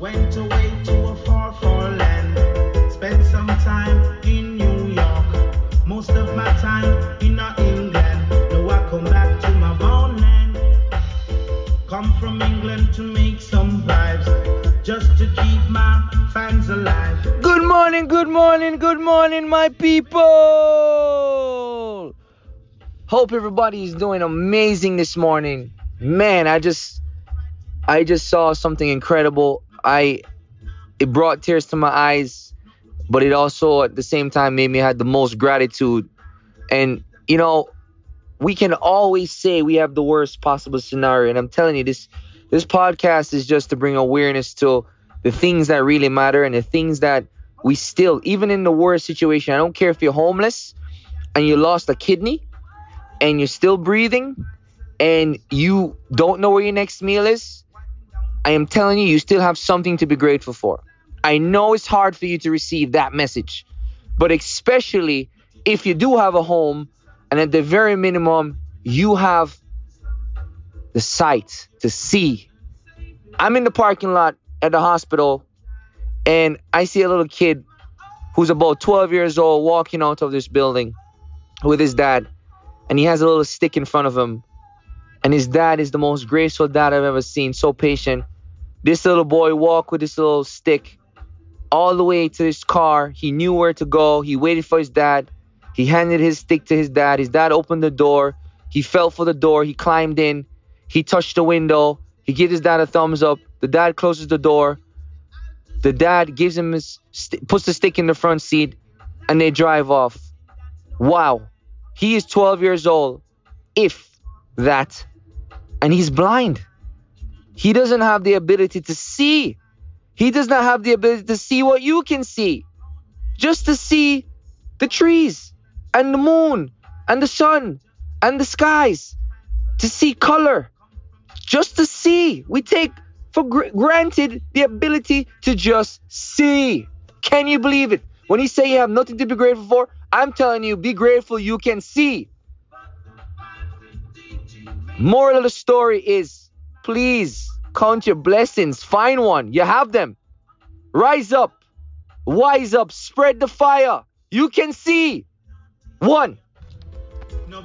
Went away to a far, far land. Spent some time in New York. Most of my time in England. Come from England to make some vibes. Just to keep my fans alive. Good morning, good morning, good morning, my people. Hope everybody is doing amazing this morning. Man, I just I just saw something incredible. I it brought tears to my eyes, but it also at the same time made me have the most gratitude. And you know, we can always say we have the worst possible scenario, and I'm telling you this this podcast is just to bring awareness to the things that really matter and the things that we still, even in the worst situation, I don't care if you're homeless and you lost a kidney and you're still breathing and you don't know where your next meal is, I am telling you, you still have something to be grateful for. I know it's hard for you to receive that message, but especially if you do have a home and at the very minimum, you have the sight to see. I'm in the parking lot at the hospital and I see a little kid who's about 12 years old walking out of this building with his dad and he has a little stick in front of him and his dad is the most graceful dad I've ever seen so patient this little boy walked with this little stick all the way to his car. He knew where to go. He waited for his dad. He handed his stick to his dad. His dad opened the door. He felt for the door. He climbed in. He touched the window. He gives his dad a thumbs up. The dad closes the door. The dad gives him his st- puts the stick in the front seat and they drive off. Wow. He is 12 years old, if that, and he's blind. He doesn't have the ability to see. He does not have the ability to see what you can see. Just to see the trees and the moon and the sun and the skies. To see color. Just to see. We take for gr- granted the ability to just see. Can you believe it? When you say you have nothing to be grateful for, I'm telling you, be grateful you can see. Moral of the story is please count your blessings. Find one. You have them. Rise up. Wise up. Spread the fire. You can see. One. No